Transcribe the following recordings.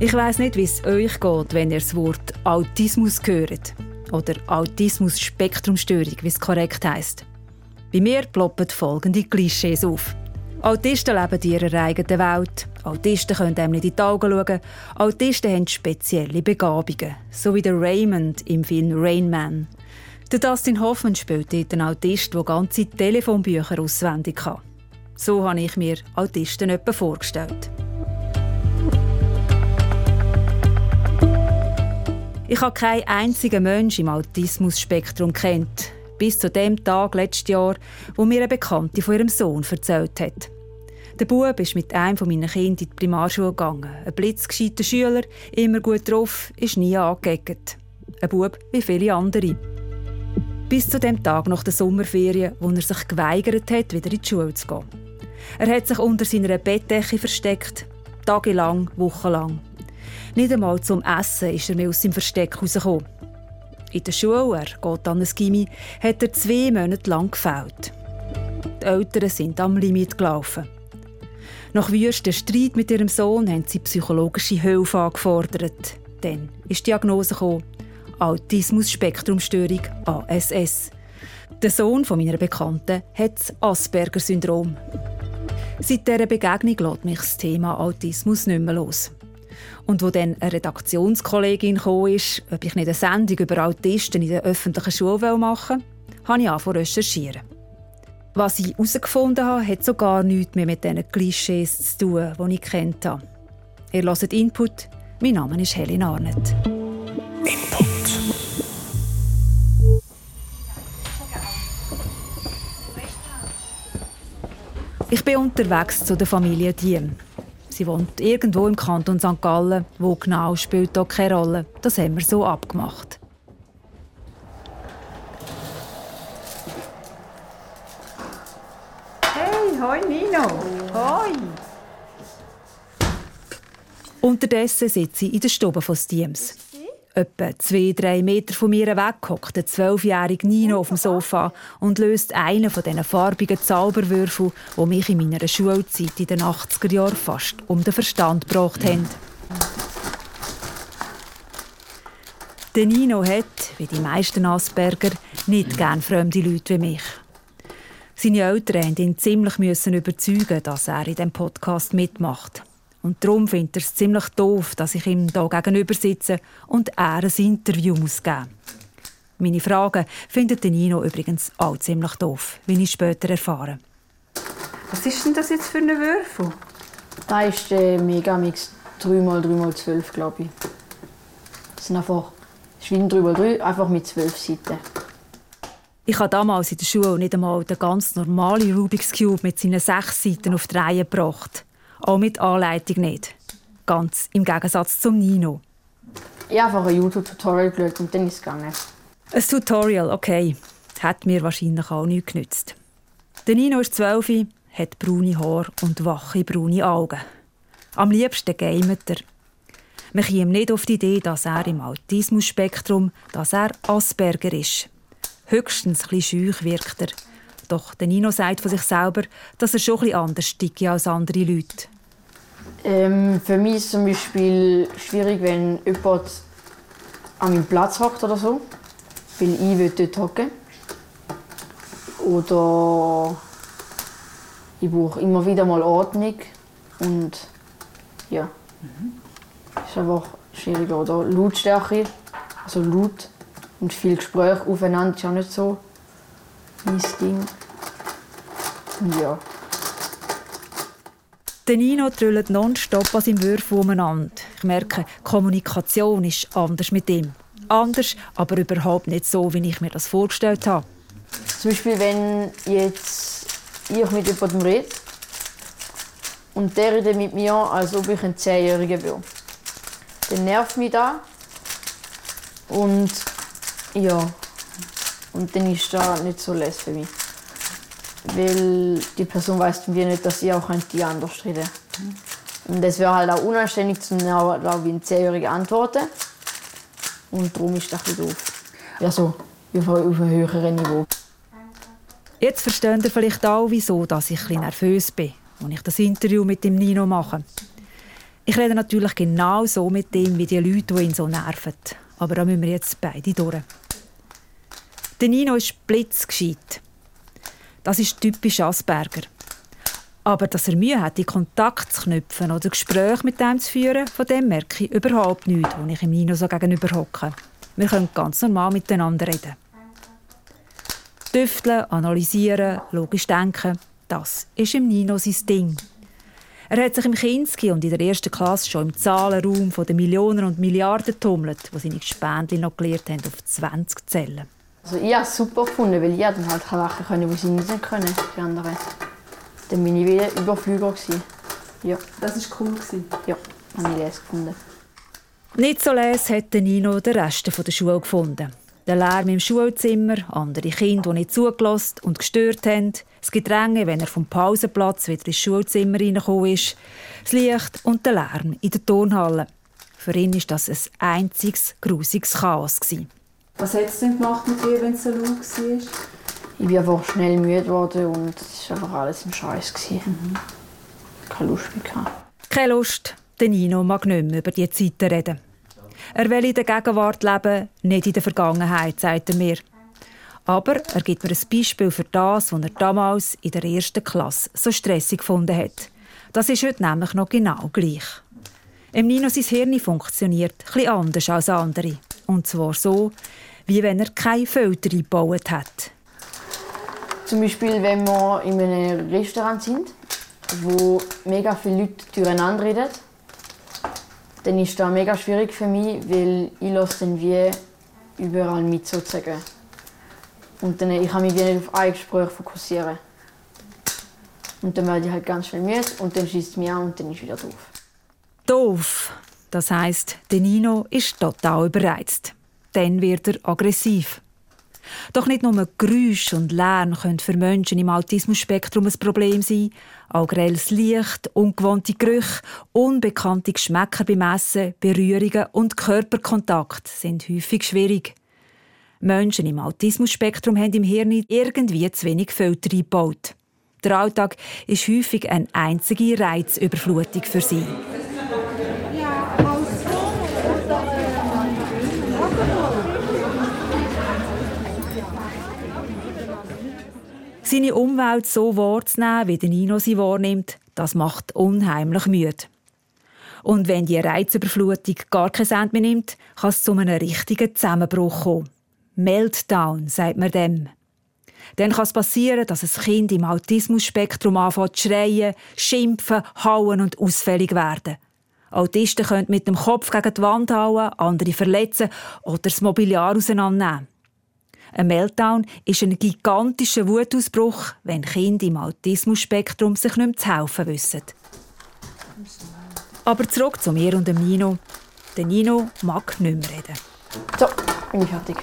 Ich weiß nicht, wie es euch geht, wenn ihr das Wort Autismus hört. Oder Autismus-Spektrumstörung, wie es korrekt heisst. Bei mir ploppen folgende Klischees auf. Autisten leben in ihrer eigenen Welt. Autisten können einem nicht in die Augen schauen. Autisten haben spezielle Begabungen. So wie der Raymond im Film Rain Man. Der Dustin Hoffman spielt dort einen Autist, der ganze Telefonbücher auswendig kann. So habe ich mir Autisten etwa vorgestellt. Ich habe keinen einzigen Menschen im Autismus-Spektrum kennt, bis zu dem Tag letztes Jahr, wo mir eine Bekannte von ihrem Sohn erzählt hat. Der Bub ist mit einem meiner Kinder in die Primarschule gegangen. Ein blitzgescheiter Schüler, immer gut drauf, ist nie angeeckt. Ein Bub wie viele andere. Bis zu dem Tag nach der Sommerferien, wo er sich geweigert hat, wieder in die Schule zu gehen. Er hat sich unter seiner Bettdecke versteckt, tagelang, wochenlang. Nicht einmal zum Essen ist er mehr aus seinem Versteck rausgekommen. In der Schule, er geht an ein Gimmi, hat er zwei Monate lang gefällt. Die Eltern sind am Limit gelaufen. Nach wüstem Streit mit ihrem Sohn haben sie psychologische Hilfe angefordert. Dann ist die Diagnose Autismus-Spektrumstörung ASS. Der Sohn von meiner Bekannten hat das Asperger-Syndrom. Seit dieser Begegnung lässt mich das Thema Autismus nicht mehr los. Und wo dann eine Redaktionskollegin kam, ist, ob ich nicht eine Sendung über Autisten in der öffentlichen Schule machen will, habe ich angefangen zu recherchieren. Was ich herausgefunden habe, hat so gar nichts mehr mit diesen Klischees zu tun, die ich kennt habe. Ihr hört Input. Mein Name ist Helen Arnett. Input. Ich bin unterwegs zu der Familie Diem. Sie wohnt irgendwo im Kanton St. Gallen. Wo genau, spielt hier keine Rolle. Das haben wir so abgemacht. Hey, hoi Nino. Hoi. Unterdessen sitze ich in der Stube von Stiems. Etwa zwei, drei Meter von mir weg hockt der zwölfjährige Nino auf dem Sofa und löst einen von diesen farbigen Zauberwürfeln, die mich in meiner Schulzeit in den 80er Jahren fast um den Verstand gebracht haben. Der Nino hat, wie die meisten Asperger, nicht gern fremde Leute wie mich. Seine Eltern mussten ihn ziemlich überzeugen, dass er in diesem Podcast mitmacht. Und darum findet er es ziemlich doof, dass ich ihm hier gegenüber sitze und er ein Interview muss geben Meine Fragen findet Nino übrigens auch ziemlich doof, wie ich später erfahre. Was ist denn das jetzt für eine Würfel? Das ist der Megamix 3x3x12, glaube ich. Das sind einfach das ist wie ein 3x3, einfach mit 12 Seiten. Ich habe damals in der Schule nicht einmal den ganz normalen Rubik's Cube mit seinen sechs Seiten auf die Reihe gebracht. Auch mit Anleitung nicht. Ganz im Gegensatz zum Nino. Ich habe einfach ein YouTube-Tutorial geschaut und dann ist es gegangen. Ein Tutorial, okay. Hat mir wahrscheinlich auch nichts genützt. Der Nino ist 12, hat braune Haare und wache braune Augen. Am liebsten gamet er. Man kommt nicht auf die Idee, dass er im Autismus-Spektrum, dass er Asperger ist. Höchstens ein bisschen wirkt er. Doch der Nino sagt von sich selber, dass er schon etwas anders ticke als andere Leute. Ähm, für mich ist es zum Beispiel schwierig, wenn jemand an meinem Platz hockt oder so, weil ich will dort hocken. Oder ich brauche immer wieder mal Ordnung und ja, mhm. ist einfach schwierig. Oder Lautstärke, also laut und viel Gespräch aufeinander ist auch nicht so mein Ding. Ja. Der Nino trüllt nonstop an seinem Würfel umeinander. Ich merke, Kommunikation ist anders mit ihm. Anders, aber überhaupt nicht so, wie ich mir das vorgestellt habe. Zum Beispiel, wenn jetzt ich mit jemandem rede und der redet mit mir, als ob ich ein Zehnjähriger wäre. Dann nervt mich das. Und ja, und dann ist das nicht so lässig für mich weil die Person weiß wie nicht, dass ich auch die anders rede. Und das wäre halt auch unanständig, zu wie ein Zehnjähriger antworten. Und darum ist das ein doof. Ja, so auf einem höheren Niveau. Jetzt versteht ihr vielleicht auch, wieso dass ich ein nervös bin, als ich das Interview mit dem Nino mache. Ich rede natürlich genau so mit ihm wie die Leute, die ihn so nerven. Aber da müssen wir jetzt beide durch. Der Nino ist blitzgescheit. Das ist typisch Asperger. Aber dass er Mühe hat, in Kontakt zu knüpfen oder Gespräche mit dem zu führen, von dem merke ich überhaupt nichts, wenn ich im Nino so gegenüber hocke. Wir können ganz normal miteinander reden. Tüfteln, analysieren, logisch denken, das ist im Nino sein Ding. Er hat sich im Kinski und in der ersten Klasse schon im Zahlenraum von den Millionen und Milliarden tummelt, wo seine Gespendli noch gelernt haben, auf 20 Zellen. Also ich habe es super gefunden, weil ich dann halt Sachen können, die sie nicht können, die anderen. Dann bin ich wieder Überflüger. Ja. Das war cool. Ja, habe ich les gefunden. Nicht so les hat Nino den Rest der Schule gefunden. Der Lärm im Schulzimmer, andere Kinder, die nicht zugelassen und gestört haben, das Gedränge, wenn er vom Pausenplatz wieder ins Schulzimmer reingekommen ist, das Licht und der Lärm in der Turnhalle. Für ihn war das ein einziges, grusiges Chaos. Was hat es denn gemacht mit dir, wenn es so laut war? Ich bin einfach schnell müde geworden und es war einfach alles im Scheiß. Mhm. Keine Lust mehr. Keine Lust. Der Nino mag nicht mehr über diese Zeiten reden. Er will in der Gegenwart leben, nicht in der Vergangenheit, sagt er mir. Aber er gibt mir ein Beispiel für das, was er damals in der ersten Klasse so stressig gefunden hat. Das ist heute nämlich noch genau gleich. Im Nino sein Hirn funktioniert etwas anders als andere. Und zwar so, wie wenn er keine Filter eingebaut hat. Zum Beispiel, wenn wir in einem Restaurant sind, wo mega viele Leute durcheinander reden dann ist das mega schwierig für mich, weil ich lasse dann wie überall mit sozusagen. Und dann, ich kann mich wie nicht auf ein Gespräch fokussieren. Und dann werde ich halt ganz schnell müde und dann schießt es mich an und dann ist wieder doof. Doof. Das heisst, der Nino ist total überreizt. Dann wird er aggressiv. Doch nicht nur Geräusche und Lärm können für Menschen im Autismus-Spektrum ein Problem sein. Auch grelles Licht, ungewohnte Gerüche, unbekannte Geschmäcker beim Essen, Berührungen und Körperkontakt sind häufig schwierig. Menschen im Autismus-Spektrum haben im Hirn irgendwie zu wenig Filter eingebaut. Der Alltag ist häufig eine einzige Reizüberflutung für sie. Seine Umwelt so wahrzunehmen, wie der Nino sie wahrnimmt, das macht unheimlich müde. Und wenn die Reizüberflutung gar kein Ende mehr nimmt, kann es zu einem richtigen Zusammenbruch kommen. Meltdown, sagt man dem. Dann kann es passieren, dass ein Kind im Autismus-Spektrum anfängt zu schreien, schimpfen, hauen und ausfällig werden. Autisten können mit dem Kopf gegen die Wand hauen, andere verletzen oder das Mobiliar auseinandernehmen. Ein Meltdown ist ein gigantischer Wutausbruch, wenn Kinder im Autismus-Spektrum sich nicht mehr zu helfen wissen. Aber zurück zu mir und dem Nino. Der Nino mag nicht mehr reden. So, bin ich fertig.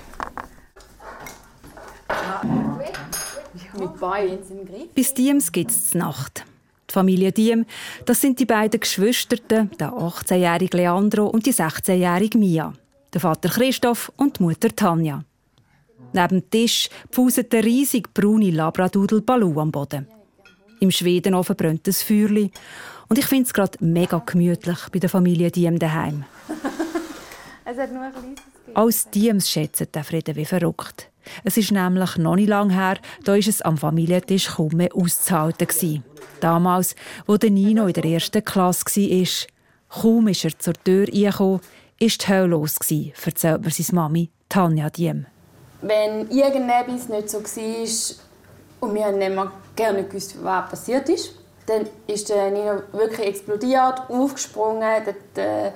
Bis Diems gibt es Nacht. Die Familie Diem, das sind die beiden Geschwister, der 18-jährige Leandro und die 16-jährige Mia. Der Vater Christoph und die Mutter Tanja. Neben dem Tisch pfuset der riesig braune Labradudel Balu am Boden. Im Schwedenofen brennt ein Feuerli. Und ich finde es gerade mega gemütlich bei der Familie Diem daheim. es hat nur ein Als Diems schätzen der Frieden wie verrückt. Es ist nämlich noch nicht lange her, da ist es am Familientisch kaum mehr auszuhalten. Damals, wo der Nino in der ersten Klasse war, kaum ist er zur Tür reingekommen, war die Hölle los, erzählt mir seine Mami Tanja Diem wenn irgendetwas nicht so war und wir haben nicht mehr gerne gewusst, was passiert ist, dann ist der Nino wirklich explodiert, aufgesprungen, der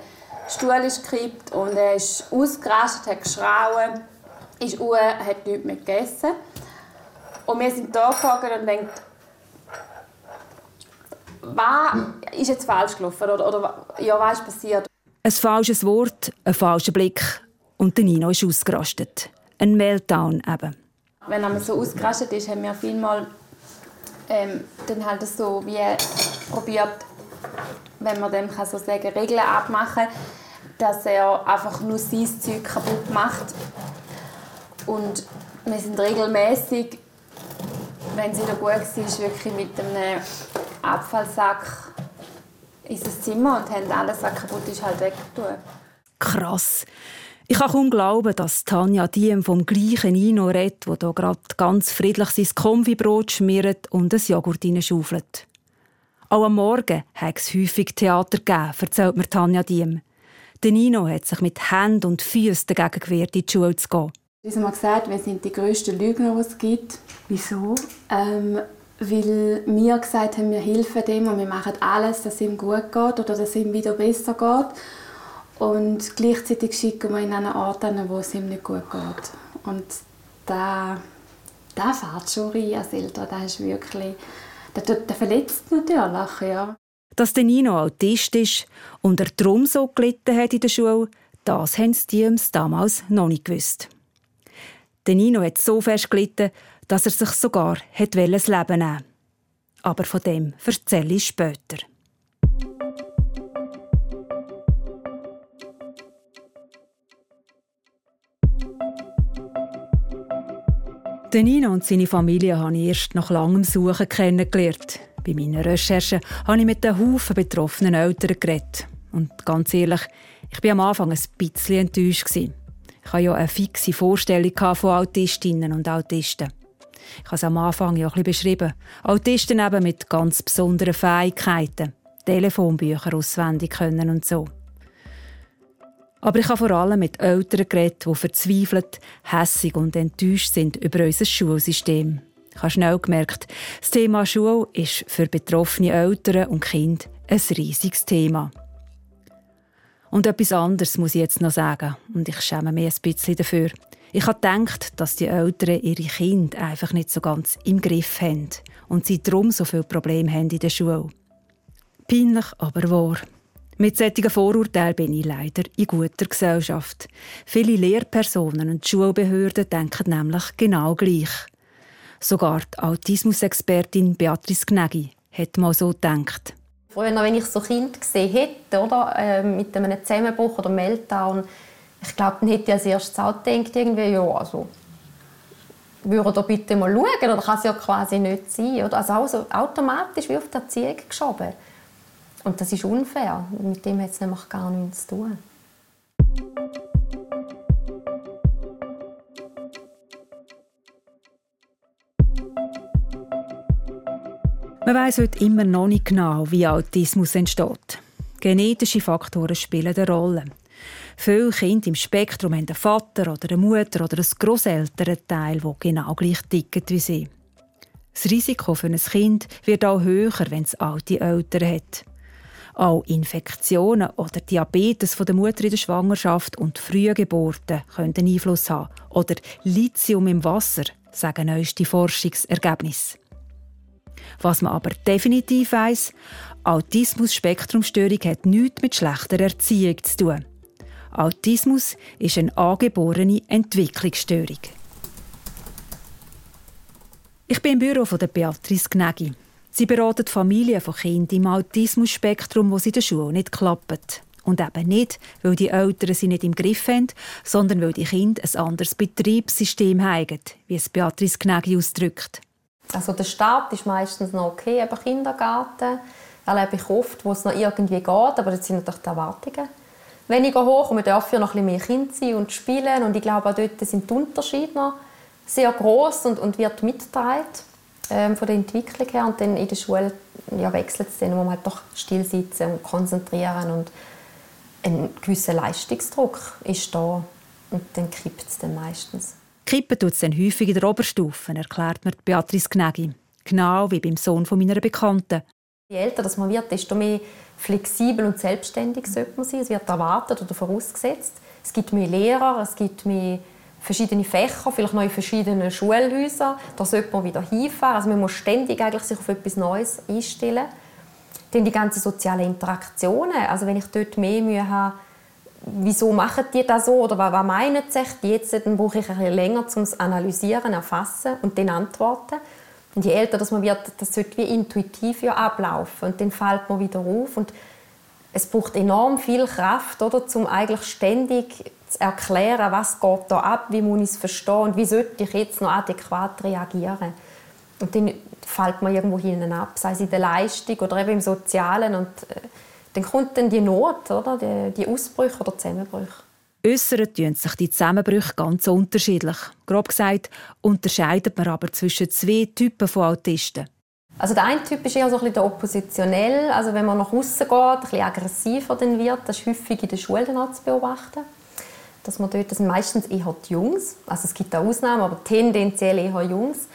Stuhl ist gekippt und er ist ausgerastet, hat geschrauen, ist uhr, hat nichts mehr gegessen. Und wir sind da gegangen und denken, was ist jetzt falsch gelaufen oder, oder ja, was ist passiert? Ein falsches Wort, ein falscher Blick und der Nino ist ausgerastet ein Meltdown eben. Wenn man so ausgerastet ist, haben wir vielmal ähm, dann halt so wie probiert, wenn man dem kann so sagen, Regeln abmachen, dass er einfach nur sein Zeug kaputt macht. Und wir sind regelmäßig, wenn es wieder gut war, wirklich mit einem Abfallsack ins Zimmer und haben alles, was kaputt ist, halt weggetan. Krass. Ich kann kaum glauben, dass Tanja Diem vom gleichen Nino redet, der hier gerade ganz friedlich sein Konfibrot schmiert und ein Joghurt reinschaufelt. Auch am Morgen hat es häufig Theater gegeben, erzählt mir Tanja Diem. Der Nino hat sich mit Händen und Füßen dagegen gewehrt, in die Schule zu gehen. Wie mal gesagt, wir sind die grössten Lügner, die es gibt. Wieso? Ähm, weil wir gesagt haben, wir helfen dem und wir machen alles, dass es ihm gut geht oder dass es ihm wieder besser geht. Und gleichzeitig schicken wir ihn an Ort wo es ihm nicht gut geht. Und da, da fährt schon rein als Eltern. Das ist wirklich, das, das verletzt natürlich, ja. Dass der Nino Autist ist und er darum so gelitten hat in der Schule, das haben die Teams damals noch nicht gewusst. Der Nino hat so fest gelitten, dass er sich sogar das Leben nehmen Aber von dem erzähle ich später. Den Nino und seine Familie habe ich erst nach langem Suchen kennengelernt. Bei meinen Recherchen habe ich mit einem Haufen betroffenen Eltern geredet. Und ganz ehrlich, ich war am Anfang ein bisschen enttäuscht. Ich hatte ja eine fixe Vorstellung von Autistinnen und Autisten. Ich habe es am Anfang ja ein beschrieben. Autisten eben mit ganz besonderen Fähigkeiten. Telefonbücher auswendig können und so. Aber ich habe vor allem mit Eltern geredet, die verzweifelt, hässig und enttäuscht sind über unser Schulsystem. Ich habe schnell gemerkt, das Thema Schule ist für betroffene Eltern und Kinder ein riesiges Thema. Und etwas anderes muss ich jetzt noch sagen, und ich schäme mich ein bisschen dafür. Ich habe gedacht, dass die Eltern ihre Kinder einfach nicht so ganz im Griff haben und sie darum so viele Probleme haben in der Schule. Peinlich, aber wahr. Mit solchen Vorurteilen bin ich leider in guter Gesellschaft. Viele Lehrpersonen und Schulbehörden denken nämlich genau gleich. Sogar die Autismusexpertin Beatrice Gnegi hat mal so gedacht. Früher, wenn ich so Kind gesehen hätte, oder, äh, mit einem Zusammenbruch oder Meltdown, ich glaube, dann hätte ich als erstes auch gedacht, irgendwie, ja, also, würde da bitte mal schauen, oder kann es ja quasi nicht sein. Oder? Also auch so automatisch wie auf die Erziehung geschoben. Und das ist unfair. Mit dem hat es nämlich gar nichts zu tun. Man weiß heute immer noch nicht genau, wie Autismus entsteht. Genetische Faktoren spielen eine Rolle. Viele Kinder im Spektrum haben einen Vater oder eine Mutter oder ein Grosselternteil, der genau gleich tickt wie sie. Das Risiko für ein Kind wird auch höher, wenn es alte Eltern hat. Auch Infektionen oder Diabetes von der Mutter in der Schwangerschaft und Frühgeburten können Einfluss haben. Oder Lithium im Wasser, sagen neueste Forschungsergebnisse. Was man aber definitiv weiss, Autismus-Spektrumstörung hat nichts mit schlechter Erziehung zu tun. Autismus ist eine angeborene Entwicklungsstörung. Ich bin im Büro von Beatrice Gnegi. Sie beraten Familien von Kindern im Autismus-Spektrum, wo sie in der Schule nicht klappen. Und eben nicht, weil die Eltern sie nicht im Griff haben, sondern weil die Kinder ein anderes Betriebssystem haben, wie es Beatrice Gnegi ausdrückt. Also der Start ist meistens noch okay, aber Kindergarten erlebe ich oft, wo es noch irgendwie geht, aber das sind natürlich die Erwartungen weniger hoch und wir dürfen ja noch ein bisschen mehr Kind sein und spielen und ich glaube auch dort sind die Unterschiede noch sehr groß und, und wird mitgetragen ähm, von der Entwicklung her. Und dann in der Schule ja, wechselt es dann, wo man halt doch still sitzen und konzentrieren und ein gewisser Leistungsdruck ist da und dann kippt es dann meistens. Kippen tut es dann häufig in der Oberstufe, erklärt mir Beatrice Gnegi. Genau wie beim Sohn von meiner Bekannten. Je älter das man wird, desto mehr flexibel und selbstständig sollte man sein. Es wird erwartet oder vorausgesetzt. Es gibt mehr Lehrer, es gibt mehr verschiedene Fächer, vielleicht noch in verschiedenen Schulhäusern. Da sollte man wieder hinfahren. Also man muss ständig eigentlich sich auf etwas Neues einstellen. Dann die ganzen sozialen Interaktionen. Also wenn ich dort mehr Mühe habe, wieso machen die das so oder was, meinen sie sich jetzt, dann brauche ich ein bisschen länger, um es analysieren, erfassen und dann antworten. Und je älter das man wird, das sollte wie intuitiv ja ablaufen und dann fällt man wieder auf und es braucht enorm viel Kraft, oder, um eigentlich ständig zu erklären, was geht da ab, wie muss ich es verstehen und wie sollte ich jetzt noch adäquat reagieren. Und dann fällt man irgendwo hinten ab, sei es in der Leistung oder eben im Sozialen. Und äh, dann kommt dann die Not, oder? Die, die Ausbrüche oder Zusammenbrüche. Äußern tun sich die Zusammenbrüche ganz unterschiedlich. Grob gesagt unterscheidet man aber zwischen zwei Typen von Autisten. Also der eine Typ ist eher so ein bisschen oppositionell, also wenn man nach außen geht, ein bisschen aggressiver dann wird, das ist häufig in der Schule dann zu beobachten. Dass man dort, das sind meistens eher die Jungs, also es gibt auch Ausnahmen, aber tendenziell eher Jungs,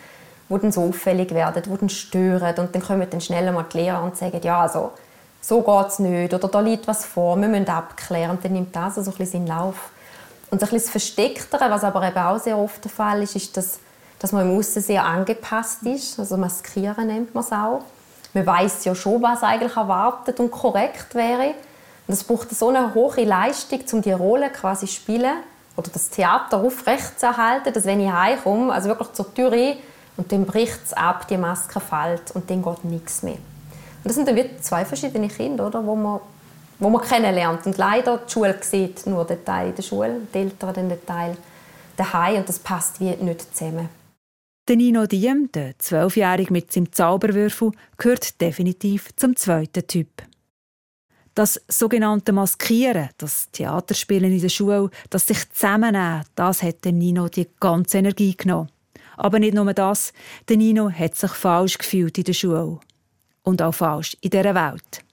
die dann so auffällig werden, die dann stören und dann kommen dann schnell mal die Lehrer und sagen, ja, also so geht es nicht oder da liegt was vor, wir müssen abklären und dann nimmt das so ein bisschen seinen Lauf. Und so ein bisschen das Verstecktere, was aber eben auch sehr oft der Fall ist, ist, dass dass man im Aussen sehr angepasst ist. Also maskieren nennt man es auch. Man weiß ja schon, was eigentlich erwartet und korrekt wäre. Und es braucht so eine hohe Leistung, um die Rolle quasi zu spielen oder das Theater aufrechtzuerhalten, dass wenn ich heimkomme, also wirklich zur Tür rein, und dann bricht es ab, die Maske fällt und dann geht nichts mehr. Und das sind dann wieder zwei verschiedene Kinder, oder, wo man wo man kennenlernt. Und leider die Schule sieht nur den Teil in der Schule, die Eltern den Teil daheim und das passt wie nicht zusammen. Der Nino Diem, der Zwölfjährige mit seinem Zauberwürfel, gehört definitiv zum zweiten Typ. Das sogenannte Maskieren, das Theaterspielen in der Schule, das sich zusammennehmen, das hat dem Nino die ganze Energie genommen. Aber nicht nur das, der Nino hat sich falsch gefühlt in der Schule. Und auch falsch in dieser Welt.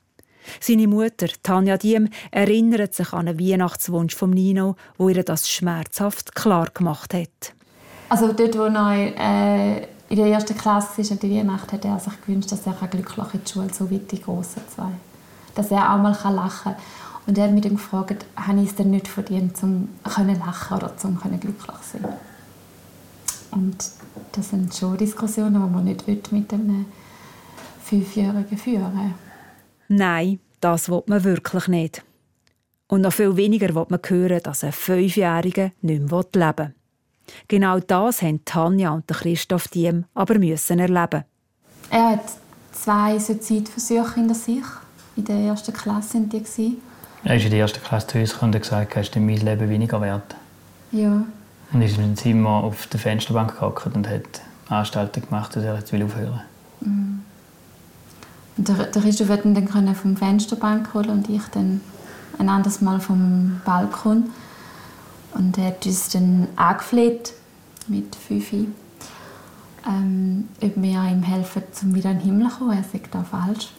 Seine Mutter, Tanja Diem, erinnert sich an einen Weihnachtswunsch von Nino, wo ihr das schmerzhaft klar gemacht hat. Also dort, wo er äh, in der ersten Klasse ist, an der Weihnacht, hat er sich gewünscht, dass er glücklich in die Schule so wie die Grossen zwei. Dass er auch mal lachen kann. Und er hat mich dann gefragt, habe ich es denn nicht verdient, um lachen oder um glücklich zu sein. Und das sind schon Diskussionen, die man nicht mit einem Fünfjährigen führen Nein, das will man wirklich nicht. Und noch viel weniger will man hören, dass ein Fünfjähriger nicht mehr leben will. Genau das haben Tanja und Christoph Diem aber müssen erleben. Er hat zwei Suizidversuche hinter sich. In der ersten Klasse waren die. Er ist in der ersten Klasse zu uns und hat gesagt, er ist mein Leben weniger wert. Ja. Und ist im Zimmer auf der Fensterbank gehockt und hat Anstalten gemacht, dass er jetzt aufhören will. Mhm. Und der, der Christoph wollte ihn dann vom Fensterbank holen und ich dann ein anderes Mal vom Balkon. Und er hat uns dann angefleht mit Fifi, ähm, ob wir ihm helfen, um wieder in den Himmel zu kommen. Er sagt da falsch.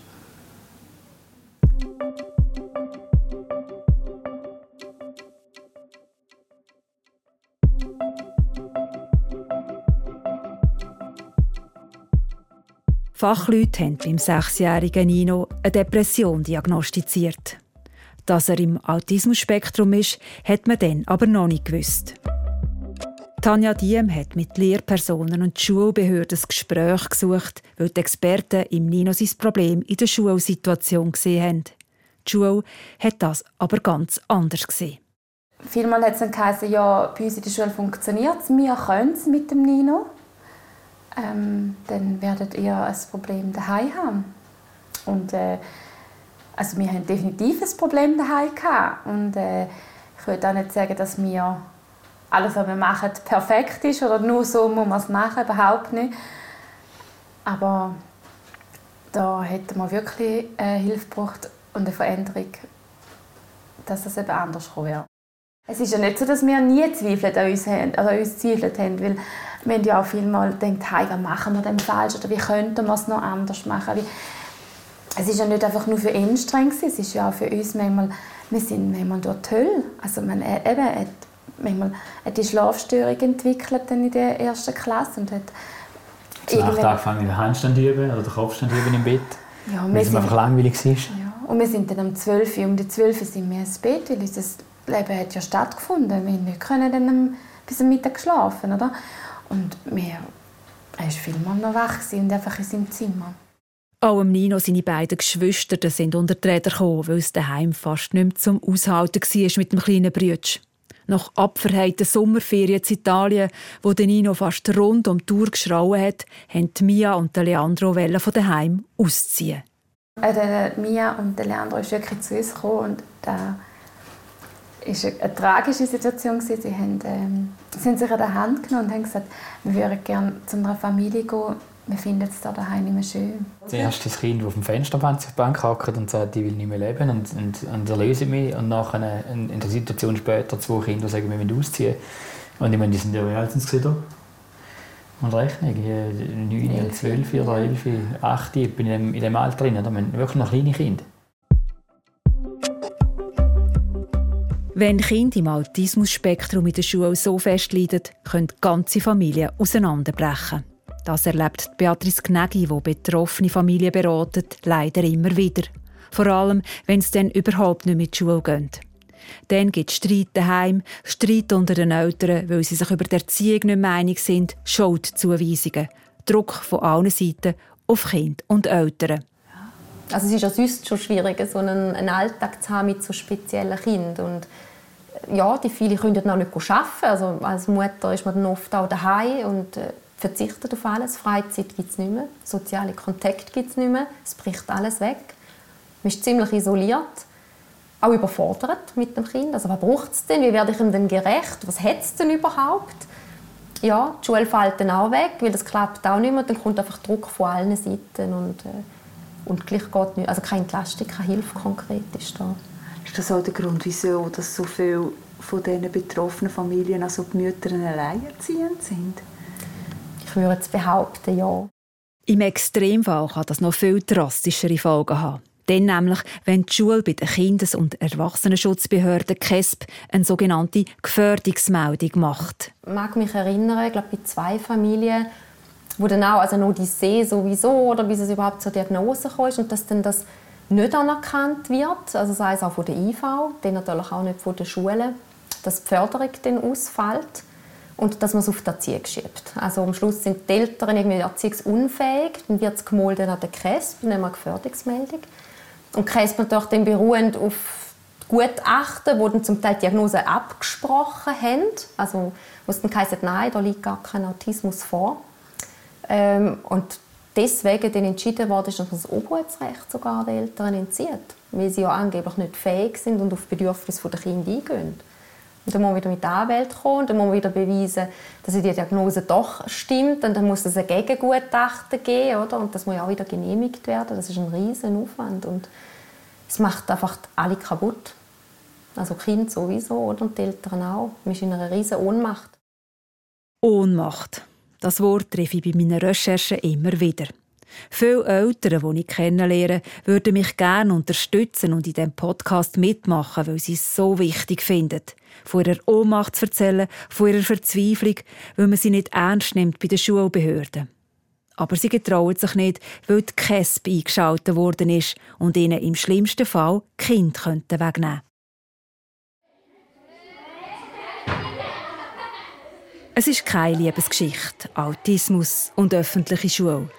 Fachleute haben beim sechsjährigen Nino eine Depression diagnostiziert. Dass er im Autismusspektrum ist, hat man dann aber noch nicht gewusst. Tanja Diem hat mit Lehrpersonen und Schulbehörden ein Gespräch gesucht, weil die Experten im Nino sein Problem in der Schulsituation gesehen haben. Die Schule hat das aber ganz anders gesehen. Vielmal hat es dann geheißen, ja, bei uns in der Schule funktioniert es, wir können es mit dem Nino. Ähm, dann werdet ihr ein Problem daheim haben. Und äh, also wir haben definitiv ein Problem daheim gehabt. und äh, ich würde auch nicht sagen, dass wir alles, was wir machen, perfekt ist oder nur so muss man es machen, überhaupt nicht. Aber da hätte man wirklich äh, Hilfe gebraucht und eine Veränderung, dass es eben anders wäre. Es ist ja nicht so, dass wir nie Zweifel an uns, haben, also uns zweifelt haben, weil haben ja auch vielmal gedacht, hey, was machen wir denn falsch oder wie könnten wir es noch anders machen? Wie, es ist ja nicht einfach nur für ihn streng, es ist ja auch für uns manchmal, wir sind manchmal durch die Hölle. Also man eben, hat manchmal hat die Schlafstörung entwickelt in der ersten Klasse und hat Nacht angefangen den Handstand üben oder den Kopfstand üben im Bett, ja, weil es einfach langweilig war. Ja, und wir sind dann um 12 Uhr, um die 12 Uhr sind wir ins Bett, weil unser Leben hat ja stattgefunden. Wir können dann bis am Mittag schlafen, oder? Und wir, er war vielmal noch wach und einfach in seinem Zimmer. Auch Nino seine beiden Geschwister sind unter die Räder gekommen, weil es daheim fast nicht mehr zum Aushalten war mit dem kleinen Brütsch. Nach abverheiten Sommerferien in Italien, wo Nino fast rund um die Tour geschrauen hat, haben Mia und Leandro von daheim ausziehen. Äh, Mia und Leandro sind wirklich zu uns gekommen und da war eine tragische Situation. Sie haben, ähm, sind sich an der Hand genommen und haben gesagt, wir würden gerne zu einer Familie gehen, wir finden es da daheim nicht mehr schön. Zuerst das Kind, das auf dem Fensterbank hackt und sagt, ich will nicht mehr leben und, und, und erlöse mich. Und nachher in, in der Situation später zwei Kinder, die sagen, wir müssen ausziehen. Und ich meine, die sind ja alt sind sie da? Und rechne, 9, 12 oder 11, 8, ich bin in dem, in dem Alter drin. Da wirklich noch kleine Kinder. Wenn Kinder im Autismus-Spektrum in der Schule so fest leiden, können ganze Familien auseinanderbrechen. Das erlebt Beatrice Gnegi, die betroffene Familien beratet, leider immer wieder. Vor allem, wenn es dann überhaupt nicht die Schule gehen. Dann gibt es Streit daheim, Streit unter den Eltern, weil sie sich über die Erziehung nicht mehr einig sind, Schuldzuweisungen, Druck von allen Seiten auf Kind und Eltern. Also es ist ja sonst schon schwierig, so einen, einen Alltag zu haben mit so speziellen Kindern. Und ja, die viele können auch nicht arbeiten. Also als Mutter ist man dann oft auch daheim und äh, verzichtet auf alles. Freizeit gibt es nicht mehr, soziale Kontakte gibt es nicht mehr. Es bricht alles weg. Man ist ziemlich isoliert, auch überfordert mit dem Kind. Also was braucht es denn? Wie werde ich ihm denn gerecht? Was hat es denn überhaupt? Ja, die Schule fällt dann auch weg, weil das klappt auch nicht mehr. Dann kommt einfach Druck von allen Seiten und, äh, und gleich geht nicht. Also keine Entlastung, keine Hilfe konkret ist da. Ist das auch der Grund, wieso dass so viele von diesen betroffenen Familien, also die Mütter, alleinerziehend sind? Ich würde jetzt behaupten, ja. Im Extremfall kann das noch viel drastischere Folgen haben. Dann nämlich, wenn die Schule bei der Kindes- und Erwachsenenschutzbehörde KESP eine sogenannte Gefährdungsmeldung macht. Ich mag mich erinnern, ich glaube, bei zwei Familien, wo dann auch, also noch die See sowieso, oder bis es überhaupt zur Diagnose kommt und dass dann das nicht anerkannt wird, also sei es auch von der IV, dann natürlich auch nicht von den Schulen, dass die Förderung dann ausfällt und dass man es auf die Erziehung schiebt. Also am Schluss sind die Eltern irgendwie erziehungsunfähig, dann wird es gemolden an der KESB, dann haben wir Gefährdungsmeldung. Und die KESB natürlich dann beruhend auf Gutachten, wo dann zum Teil Diagnosen abgesprochen haben, also wo es dann heisst, nein, da liegt gar kein Autismus vor. Ähm, und deswegen dann entschieden worden ist, dass man das Obhutsrecht sogar den Eltern entzieht, weil sie ja angeblich nicht fähig sind und auf die Bedürfnisse der Kinder eingehen. Und dann muss man wieder mit der Anwalt kommen, dann muss man wieder beweisen, dass die Diagnose doch stimmt. Und dann muss es ein Gegengutachten geben, oder? Und das muss ja auch wieder genehmigt werden. Das ist ein riesen Aufwand und es macht einfach alle kaputt. Also Kind sowieso, oder? Und die Eltern auch. Man ist in einer riesen Ohnmacht. Ohnmacht. Das Wort treffe ich bei meinen Recherchen immer wieder. Viele Eltern, die ich kennenlerne, würden mich gerne unterstützen und in diesem Podcast mitmachen, weil sie es so wichtig finden. Von ihrer Ohnmacht zu erzählen, von ihrer Verzweiflung, weil man sie nicht ernst nimmt bei den Schulbehörden. Aber sie getrauen sich nicht, weil die KESB eingeschaltet worden ist und ihnen im schlimmsten Fall Kind könnten wegnehmen Es ist keine Liebesgeschichte, Autismus und öffentliche Schule.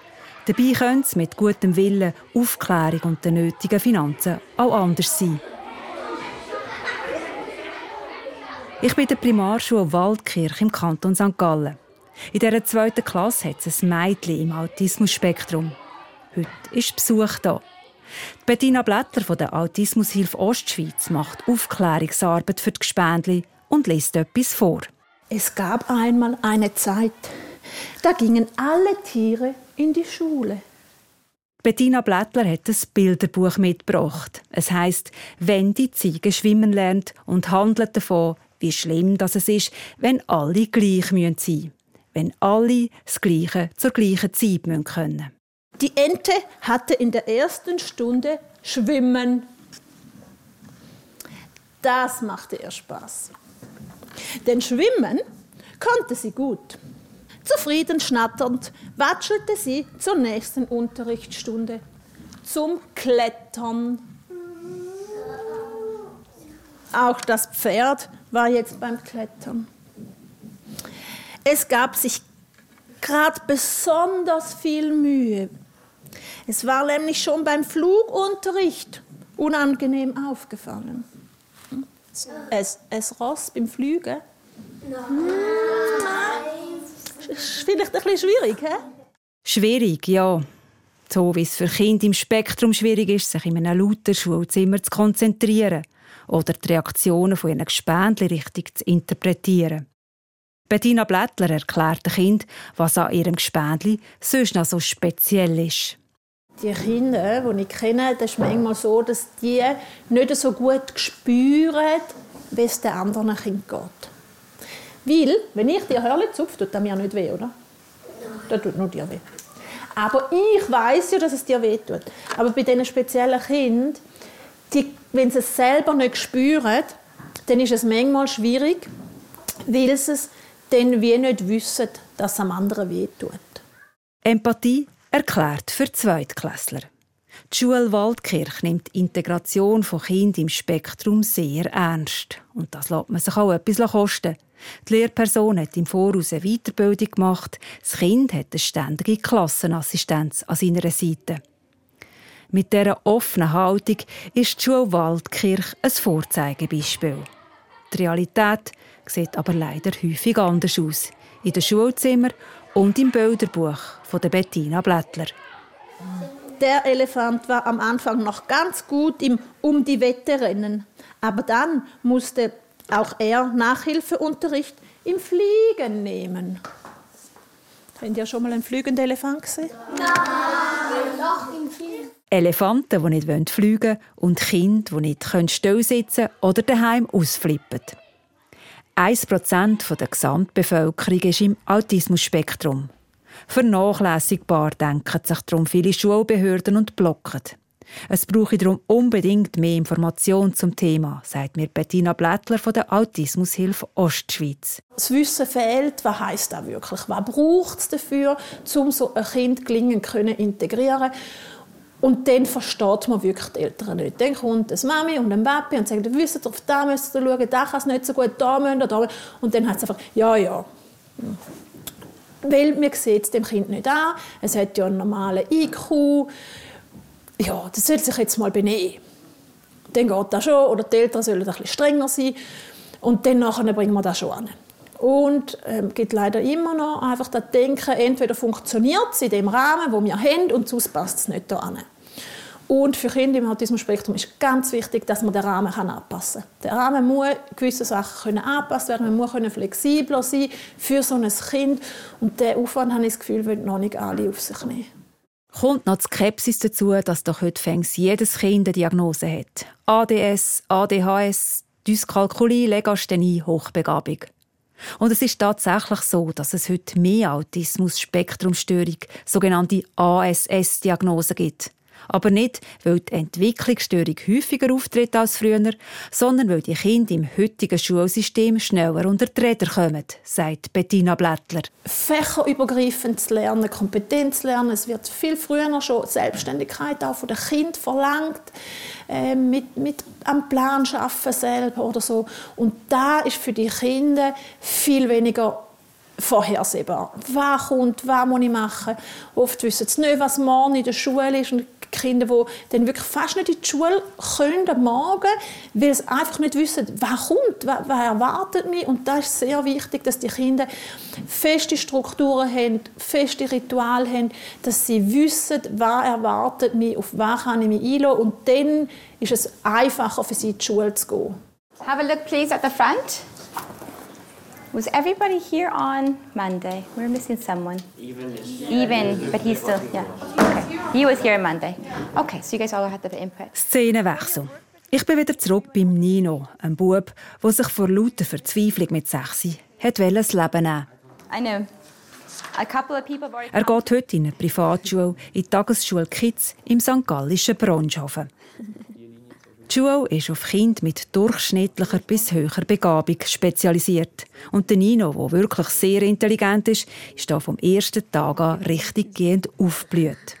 Dabei könnte es mit gutem Willen, Aufklärung und den nötigen Finanzen auch anders sein. Ich bin in der Primarschule Waldkirch im Kanton St. Gallen. In dieser zweiten Klasse hat es ein Mädchen im Autismus-Spektrum. Heute ist Besuch da. Die Bettina Blätter von der Autismushilfe Ostschweiz macht Aufklärungsarbeit für die Gespendli und liest etwas vor. Es gab einmal eine Zeit, da gingen alle Tiere in die Schule. Bettina Blättler hat ein Bilderbuch mitgebracht. Es heißt, wenn die Ziege schwimmen lernt und handelt davon, wie schlimm das es ist, wenn alle gleich sein müssen. Wenn alle das Gleiche zur gleichen Zeit müssen können. Die Ente hatte in der ersten Stunde Schwimmen. Das machte ihr Spaß. Denn Schwimmen konnte sie gut. Zufrieden schnatternd watschelte sie zur nächsten Unterrichtsstunde zum Klettern. Auch das Pferd war jetzt beim Klettern. Es gab sich gerade besonders viel Mühe. Es war nämlich schon beim Flugunterricht unangenehm aufgefallen. Es, es Ross beim Flügen? Nein. Ist vielleicht ein bisschen schwierig, hä? Schwierig, ja. So wie es für Kinder im Spektrum schwierig ist, sich in einem lauten Schulzimmer zu konzentrieren oder die Reaktionen von ihren Gespendli richtig zu interpretieren. Bettina Blättler erklärt dem Kind, was an ihrem Gespendli sonst noch so speziell ist. Die Kinder, die ich kenne, das ist manchmal so, dass die nicht so gut spüren, wie es den anderen Kind geht. Weil, wenn ich dir Hörle zupfe, tut das mir nicht weh, oder? Das tut nur dir weh. Aber ich weiß ja, dass es dir weh tut. Aber bei diesen speziellen Kindern, die, wenn sie es selber nicht spüren, dann ist es manchmal schwierig, weil sie es dann wie nicht wissen, dass es am anderen weh tut. Empathie erklärt für Zweitklässler. Die Schule Waldkirch nimmt die Integration von Kindern im Spektrum sehr ernst. Und das lässt man sich auch etwas kosten. Die Lehrperson hat im Voraus eine Weiterbildung gemacht. Das Kind hat eine ständige Klassenassistenz an seiner Seite. Mit dieser offenen Haltung ist die Schule Waldkirch ein Vorzeigebeispiel. Die Realität sieht aber leider häufig anders aus. In den Schulzimmern und im Bilderbuch von der Bettina Blättler. Der Elefant war am Anfang noch ganz gut im Um die Wette rennen. Aber dann musste auch er Nachhilfeunterricht im Fliegen nehmen. Habt ihr schon mal einen fliegenden Elefant gesehen? Nein, noch im. Elefanten, die nicht fliegen wollen und Kinder, die nicht still sitzen oder daheim ausflippen. 1% der Gesamtbevölkerung ist im Autismusspektrum. Vernachlässigbar denken sich darum viele Schulbehörden und blocken. Es brauche darum unbedingt mehr Informationen zum Thema, sagt mir Bettina Blättler von der Autismushilfe Ostschweiz. Das Wissen fehlt, was heißt das wirklich? Was braucht es dafür, um so ein Kind gelingen können integrieren? Und dann versteht man wirklich die Eltern nicht. Dann kommt eine Mami und ein Papi und sagt, ihr wisst, auf da müsst ihr schauen, da kann es nicht so gut, da müsst ihr, da Und dann heißt es einfach, ja, ja. Weil man sieht es dem Kind nicht an. Es hat ja einen normalen IQ. Ja, das soll sich jetzt mal benehmen. Dann geht das schon. Oder die Eltern sollen ein bisschen strenger sein. Und dann nachher bringen wir das schon an. Und ähm, gibt leider immer noch einfach das Denken, entweder funktioniert es in dem Rahmen, wo wir haben, und sonst passt es nicht an. Und für Kinder im Autismus-Spektrum ist ganz wichtig, dass man den Rahmen anpassen kann. Der Rahmen muss gewisse Sachen können angepasst werden, man muss können flexibler sein für so ein Kind. Und diesen Aufwand, habe ich das Gefühl, wollen noch nicht alle auf sich nehmen. Kommt noch die Skepsis dazu, dass doch heute fängs jedes Kind eine Diagnose hat. ADS, ADHS, Dyskalkulie, Legasthenie, Hochbegabung. Und es ist tatsächlich so, dass es heute mehr Autismus-Spektrumstörung, sogenannte ASS-Diagnosen gibt. Aber nicht, weil die Entwicklungsstörung häufiger auftritt als früher, sondern weil die Kinder im heutigen Schulsystem schneller unter die Räder kommen, sagt Bettina Blättler. Fächerübergreifend zu lernen, Kompetenz zu lernen, es wird viel früher schon Selbstständigkeit auch von den Kind verlangt, äh, mit, mit am Plan arbeiten selber oder so. Und da ist für die Kinder viel weniger vorhersehbar. Was kommt, was muss ich machen? Oft wissen sie nicht, was morgen in der Schule ist und Kinder, die dann wirklich fast nicht in die Schule können am Morgen, weil sie einfach nicht wissen, was kommt, was, was erwartet mich. Und da ist sehr wichtig, dass die Kinder feste Strukturen haben, feste Rituale haben, dass sie wissen, was erwartet mich, auf was kann ich mich einlassen. Und dann ist es einfacher für sie, in die Schule zu gehen. Have a look please at the front. Was everybody here on Monday? We're missing someone. Even Even, but he's still, yeah. Okay. He was here on Monday. Okay, so you guys all had the input. Szenenwechsel. Ich bin wieder zurück beim Nino, einem Bub, der sich vor lauter Verzweiflung mit sechs hat das Leben nehmen. I know. Er geht heute in eine Privatschule, in die Tagesschule Kids im St. Gallischen Bronshofen. Schule ist auf Kinder mit durchschnittlicher bis höherer Begabung spezialisiert. Und der Nino, der wirklich sehr intelligent ist, ist hier vom ersten Tag an richtig gehend aufgeblüht.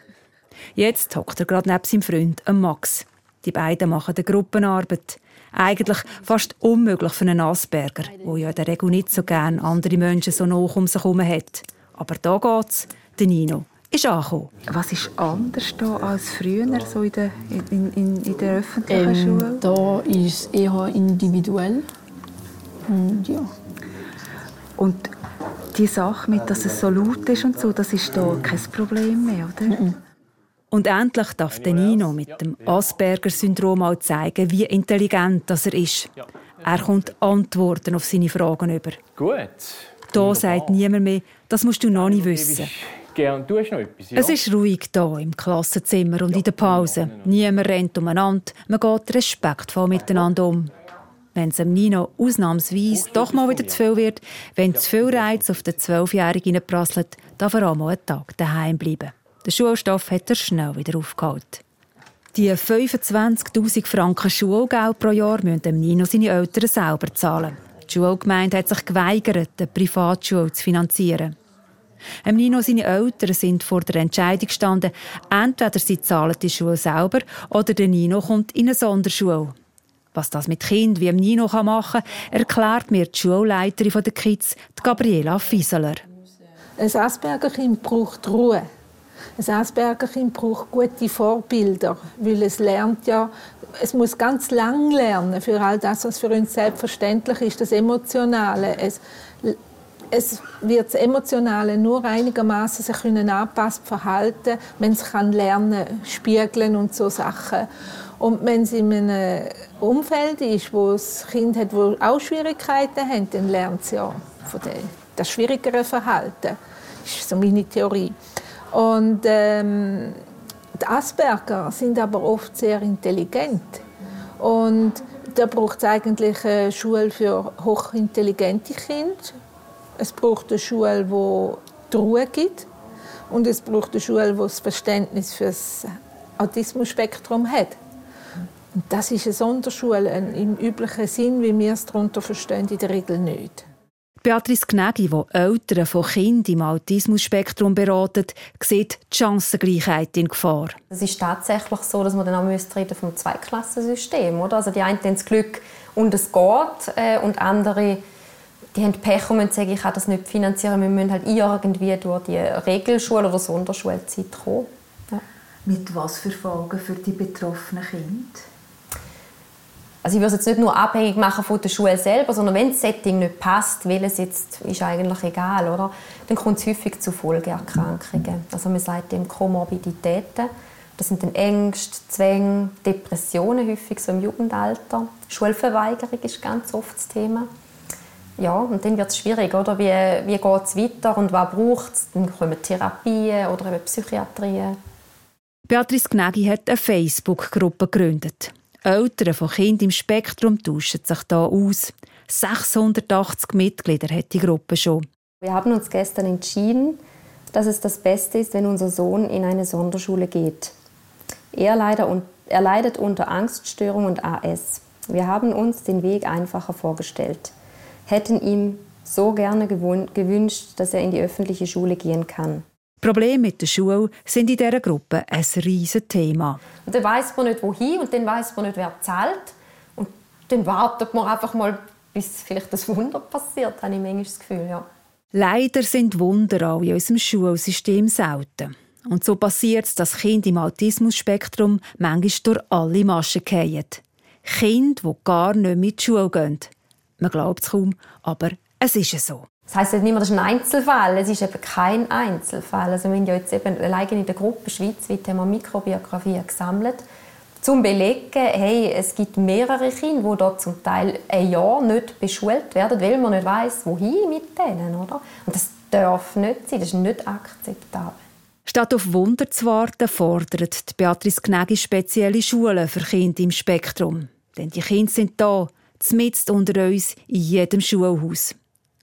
Jetzt hockt er gerade neben seinem Freund Max. Die beiden machen eine Gruppenarbeit. Eigentlich fast unmöglich für einen Asperger, der ja in der Regel nicht so gerne andere Menschen so nah um sich herum hat. Aber da geht's, der Nino ist angekommen. Was ist anders da als früher so in der, in, in, in der öffentlichen ähm, Schule? Da ist es eher individuell. Und, ja. Und die Sache mit, dass es so laut ist und so, das ist da kein Problem mehr, oder? Mhm. Und endlich darf der Nino mit dem Asperger-Syndrom auch zeigen, wie intelligent das er ist. Er kommt Antworten auf seine Fragen über. Gut. Da sagt niemand mehr, das musst du noch nicht wissen. Gern, du hast noch etwas, ja? Es ist ruhig hier im Klassenzimmer und in der Pause. Niemand rennt umeinander, man geht respektvoll miteinander um. Wenn es Nino ausnahmsweise doch mal wieder zu viel wird, wenn zu viel Reiz auf den Zwölfjährigen reinprasselt, darf er auch mal einen Tag daheim bleiben. Den Schulstoff hat er schnell wieder aufgeholt. Die 25'000 Franken Schulgeld pro Jahr müssen dem Nino seine Eltern selber zahlen. Die Schulgemeinde hat sich geweigert, eine Privatschule zu finanzieren. Em Nino seine Eltern sind vor der Entscheidung gestanden, entweder sie zahlen die Schule selber oder der Nino kommt in eine Sonderschule. Was das mit Kind wie Nino machen kann, erklärt mir die Schulleiterin der Kids, Gabriela Fieseler. Ein Aspergerkind braucht Ruhe. Ein Aspergerkind braucht gute Vorbilder, weil es lernt ja, es muss ganz lang lernen für all das, was für uns selbstverständlich ist, das Emotionale. Es, es wird das Emotionale nur einigermaßen sich können anpasst verhalten, wenn es kann lernen, spiegeln und so Sachen. Und wenn es in einem Umfeld ist, wo das Kind hat, wo auch Schwierigkeiten hat, dann lernt es ja von dem, das schwierigere Verhalten. Das ist so meine Theorie. Und ähm, die Asperger sind aber oft sehr intelligent. Und da braucht es eigentlich eine Schule für hochintelligente Kinder. Es braucht eine Schule, wo die Ruhe gibt. Und es braucht eine Schule, die das Verständnis für das Autismus-Spektrum hat. Und das ist eine Sonderschule im üblichen Sinn, wie wir es darunter verstehen, in der Regel nicht. Beatrice Gnägi, die Eltern von Kindern im Autismus-Spektrum beratet, sieht die Chancengleichheit in Gefahr. Es ist tatsächlich so, dass man dann auch reden vom Zweiklassensystem, oder? Also die einen haben das Glück und es geht äh, und andere die haben Pech und sagen, ich kann das nicht finanzieren. Wir müssen halt irgendwie durch die Regelschule oder Sonderschulzeit kommen. Ja. Mit was für Folgen für die betroffenen Kinder? Also ich würde es jetzt nicht nur abhängig machen von der Schule selber, sondern wenn das Setting nicht passt, welches jetzt ist eigentlich egal, oder? Dann kommt es häufig zu Folgeerkrankungen. Also man sagt dem Komorbiditäten. Das sind dann Ängste, Zwänge, Depressionen häufig so im Jugendalter. Schulverweigerung ist ganz oft das Thema. Ja, und dann wird es schwierig, oder? Wie, wie geht es weiter und was braucht es? Dann kommen Therapien oder eben Psychiatrien. Beatrice Gnägi hat eine Facebook-Gruppe gegründet. Eltern von Kindern im Spektrum tauschen sich hier aus. 680 Mitglieder hat die Gruppe schon. Wir haben uns gestern entschieden, dass es das Beste ist, wenn unser Sohn in eine Sonderschule geht. Er, leider, er leidet unter Angststörung und AS. Wir haben uns den Weg einfacher vorgestellt, hätten ihm so gerne gewünscht, dass er in die öffentliche Schule gehen kann. Probleme mit der Schule sind in dieser Gruppe ein riesiges Thema. Und dann weiß man nicht, wohin und dann weiß man nicht, wer zahlt. Und dann wartet man einfach mal, bis vielleicht das Wunder passiert, habe ich manchmal das Gefühl. Ja. Leider sind Wunder auch in unserem Schulsystem selten. Und so passiert es, dass Kinder im Autismus-Spektrum manchmal durch alle Maschen fallen. Kinder, die gar nicht mit die Schule gehen. Man glaubt es kaum, aber es ist so. Das heisst nicht immer, das ist ein Einzelfall. Es ist eben kein Einzelfall. Also wir haben ja jetzt eben allein in der Gruppe schweizweit haben wir Mikrobiografien gesammelt, zum belegen, hey, es gibt mehrere Kinder, die dort zum Teil ein Jahr nicht beschult werden, weil man nicht weiß, wohin mit denen, oder? Und das darf nicht sein. Das ist nicht akzeptabel. Statt auf Wunder zu warten, fordert Beatrice Gnägi spezielle Schulen für Kinder im Spektrum. Denn die Kinder sind da, mitten unter uns, in jedem Schulhaus.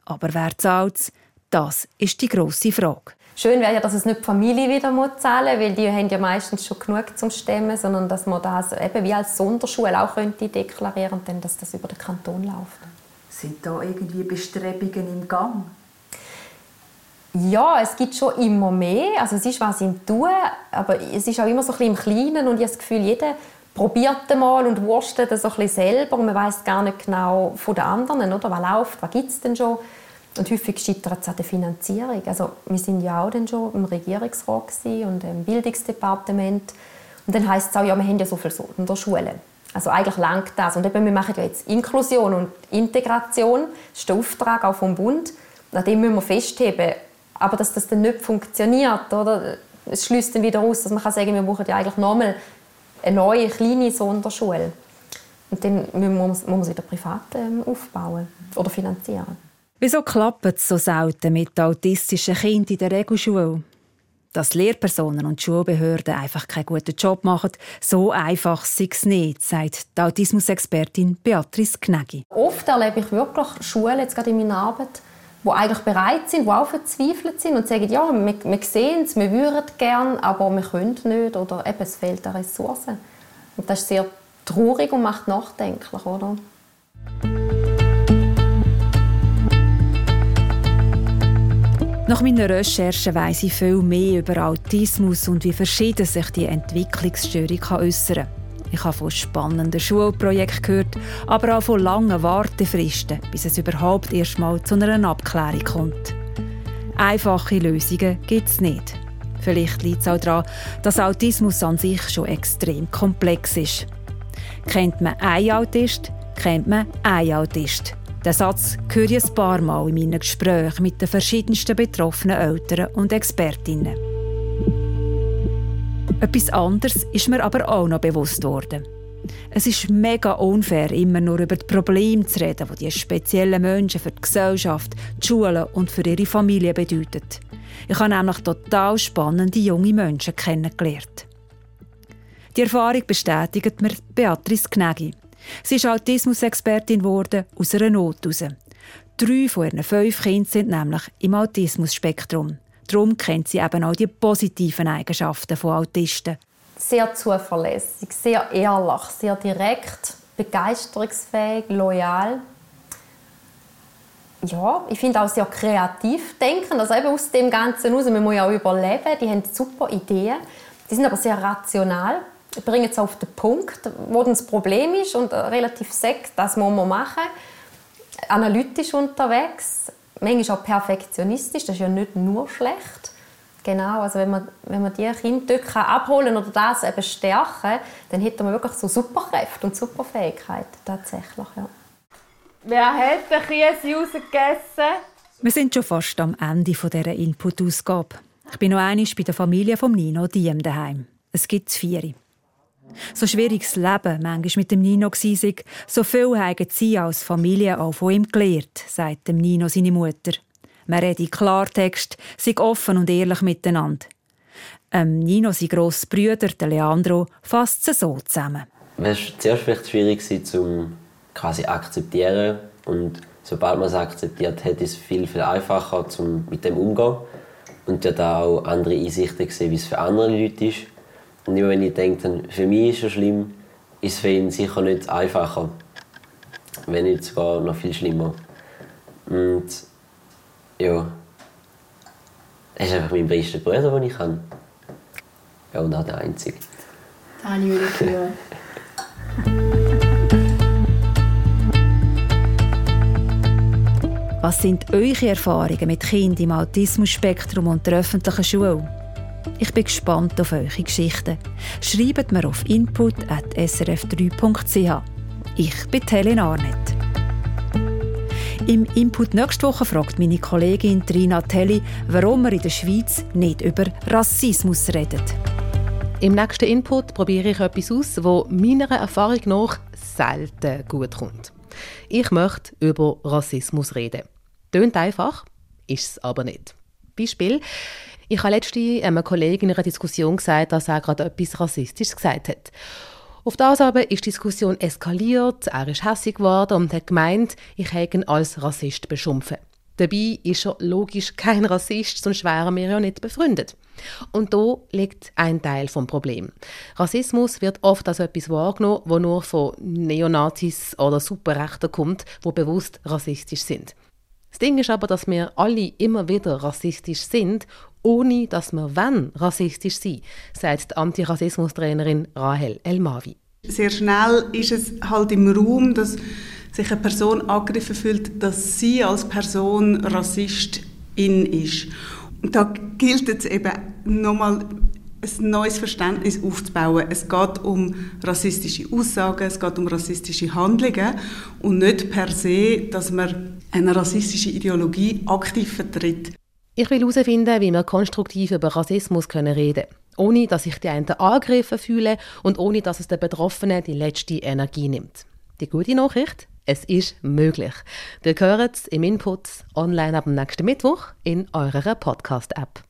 Aber wer zahlt es? Das ist die grosse Frage. Schön wäre ja, dass es nicht die Familie wieder zahlen muss, weil die haben ja meistens schon genug zum Stemmen, sondern dass man das eben wie als Sonderschule auch könnte deklarieren könnte, dass das über den Kanton läuft. Sind da irgendwie Bestrebungen im Gang? Ja, es gibt schon immer mehr. Also es ist was im Tun, aber es ist auch immer so ein bisschen im Kleinen und ich habe das Gefühl, jeder probiert mal und wurstet das so ein bisschen selber und man weiß gar nicht genau von den anderen, oder? was läuft, was gibt es denn schon. Und häufig scheitert es an der Finanzierung. Also wir sind ja auch dann schon im Regierungsrat und im Bildungsdepartement. Und dann heisst es auch, ja, wir haben ja so viele Sonderschulen. Also eigentlich langt das. Und eben, wir machen ja jetzt Inklusion und Integration. Das ist der Auftrag auch vom Bund. An dem müssen wir festheben. Aber dass das dann nicht funktioniert, oder? es schließt dann wieder aus, dass man kann sagen, wir brauchen ja eigentlich nochmal eine neue kleine Sonderschule. Und dann muss man, sie wieder privat ähm, aufbauen oder finanzieren. Wieso klappt es so selten mit autistischen Kindern in der Regelschule? Dass Lehrpersonen und Schulbehörden einfach keinen guten Job machen, so einfach sei es nicht, sagt die Autismusexpertin Beatrice Knägi. Oft erlebe ich wirklich Schulen, jetzt gerade in meiner Arbeit, die eigentlich bereit sind, die auch verzweifelt sind und sagen, ja, wir, wir sehen es, wir würden gerne, aber wir können nicht oder eben, es fehlt an Ressourcen. Und das ist sehr traurig und macht nachdenklich, oder? Nach meiner Recherche weiss ich viel mehr über Autismus und wie verschieden sich die Entwicklungsstörung äußern kann. Ich habe von spannenden Schulprojekten gehört, aber auch von langen Wartefristen, bis es überhaupt erst mal zu einer Abklärung kommt. Einfache Lösungen gibt es nicht. Vielleicht liegt es auch daran, dass Autismus an sich schon extrem komplex ist. Kennt man einen Autist, kennt man einen Autist. Den Satz höre ich ein paar Mal in meinen Gesprächen mit den verschiedensten betroffenen Eltern und Expertinnen. Etwas anderes ist mir aber auch noch bewusst worden. Es ist mega unfair, immer nur über die Probleme zu reden, die diese speziellen Menschen für die Gesellschaft, die Schulen und für ihre Familie bedeuten. Ich habe nämlich total spannende junge Menschen kennengelernt. Die Erfahrung bestätigt mir Beatrice Knägi. Sie ist Autismus-Expertin geworden aus einer Not heraus. Drei von ihren fünf Kindern sind nämlich im Autismus-Spektrum. Darum kennt sie eben auch die positiven Eigenschaften von Autisten. Sehr zuverlässig, sehr ehrlich, sehr direkt, begeisterungsfähig, loyal. Ja, ich finde auch sehr kreativ denken. Also eben aus dem Ganzen heraus, man muss ja auch überleben. Die haben super Ideen. Die sind aber sehr rational bringen es auf den Punkt, wo das Problem ist und relativ sechs, das muss man machen. Analytisch unterwegs, manchmal auch perfektionistisch, das ist ja nicht nur schlecht. Genau, also wenn man, wenn man die Kinder dort abholen oder das eben stärken, dann hätte man wirklich so Superkräfte und Superfähigkeiten tatsächlich, ja. Wer hat den Käse rausgegessen? Wir sind schon fast am Ende dieser Input-Ausgabe. Ich bin noch einmal bei der Familie von Nino Diem daheim. Es gibt vier. So schwieriges Leben manchmal mit dem Nino war, so viel haben sie als Familie auch von ihm gelernt, sagt dem Nino seine Mutter. Man redet Klartext, sei offen und ehrlich miteinander. Ähm, Nino, sein grosser Bruder, der Leandro, fasst es so zusammen. Es war zuerst vielleicht schwierig, um quasi akzeptieren. Und sobald man es akzeptiert hat, ist es viel, viel einfacher, um mit dem umzugehen. Und dort auch andere Einsichten gesehen, wie es für andere Leute ist. Und immer wenn ich denke, für mich ist es schlimm, ist es für ihn sicher nicht einfacher. Wenn nicht sogar noch viel schlimmer. Und ja, er ist einfach mein bester Bruder, den ich kann. Ja, und auch der Einzige. Das habe ich. Was sind eure Erfahrungen mit Kindern im Autismus-Spektrum und der öffentlichen Schule? Ich bin gespannt auf eure Geschichten. Schreibt mir auf input.srf3.ch. Ich bin Helen Arnett. Im Input nächste Woche fragt meine Kollegin Trina Telli, warum wir in der Schweiz nicht über Rassismus reden. Im nächsten Input probiere ich etwas aus, das meiner Erfahrung nach selten gut kommt. Ich möchte über Rassismus reden. Tönt einfach, ist es aber nicht. Beispiel: ich habe letztens einem Kollegen in einer Diskussion gesagt, dass er gerade etwas Rassistisches gesagt hat. Auf das aber ist die Diskussion eskaliert, er ist hässlich geworden und hat gemeint, ich hätte ihn als Rassist beschimpfen. Dabei ist er logisch kein Rassist, sonst wären wir ja nicht befreundet. Und da liegt ein Teil vom Problem. Rassismus wird oft als etwas wahrgenommen, wo nur von Neonazis oder Superrechten kommt, wo bewusst rassistisch sind. Das Ding ist aber, dass wir alle immer wieder rassistisch sind ohne dass wir wenn rassistisch sind, sagt die Antirassismus-Trainerin Rahel Elmavi. Sehr schnell ist es halt im Raum, dass sich eine Person angegriffen fühlt, dass sie als Person Rassistin ist. Und da gilt es eben nochmal ein neues Verständnis aufzubauen. Es geht um rassistische Aussagen, es geht um rassistische Handlungen und nicht per se, dass man eine rassistische Ideologie aktiv vertritt. Ich will herausfinden, wie wir konstruktiv über Rassismus reden können, ohne dass sich die einen angegriffen fühlen und ohne dass es den Betroffenen die letzte Energie nimmt. Die gute Nachricht, Es ist möglich. Ihr hört es im Input online ab dem nächsten Mittwoch in eurer Podcast-App.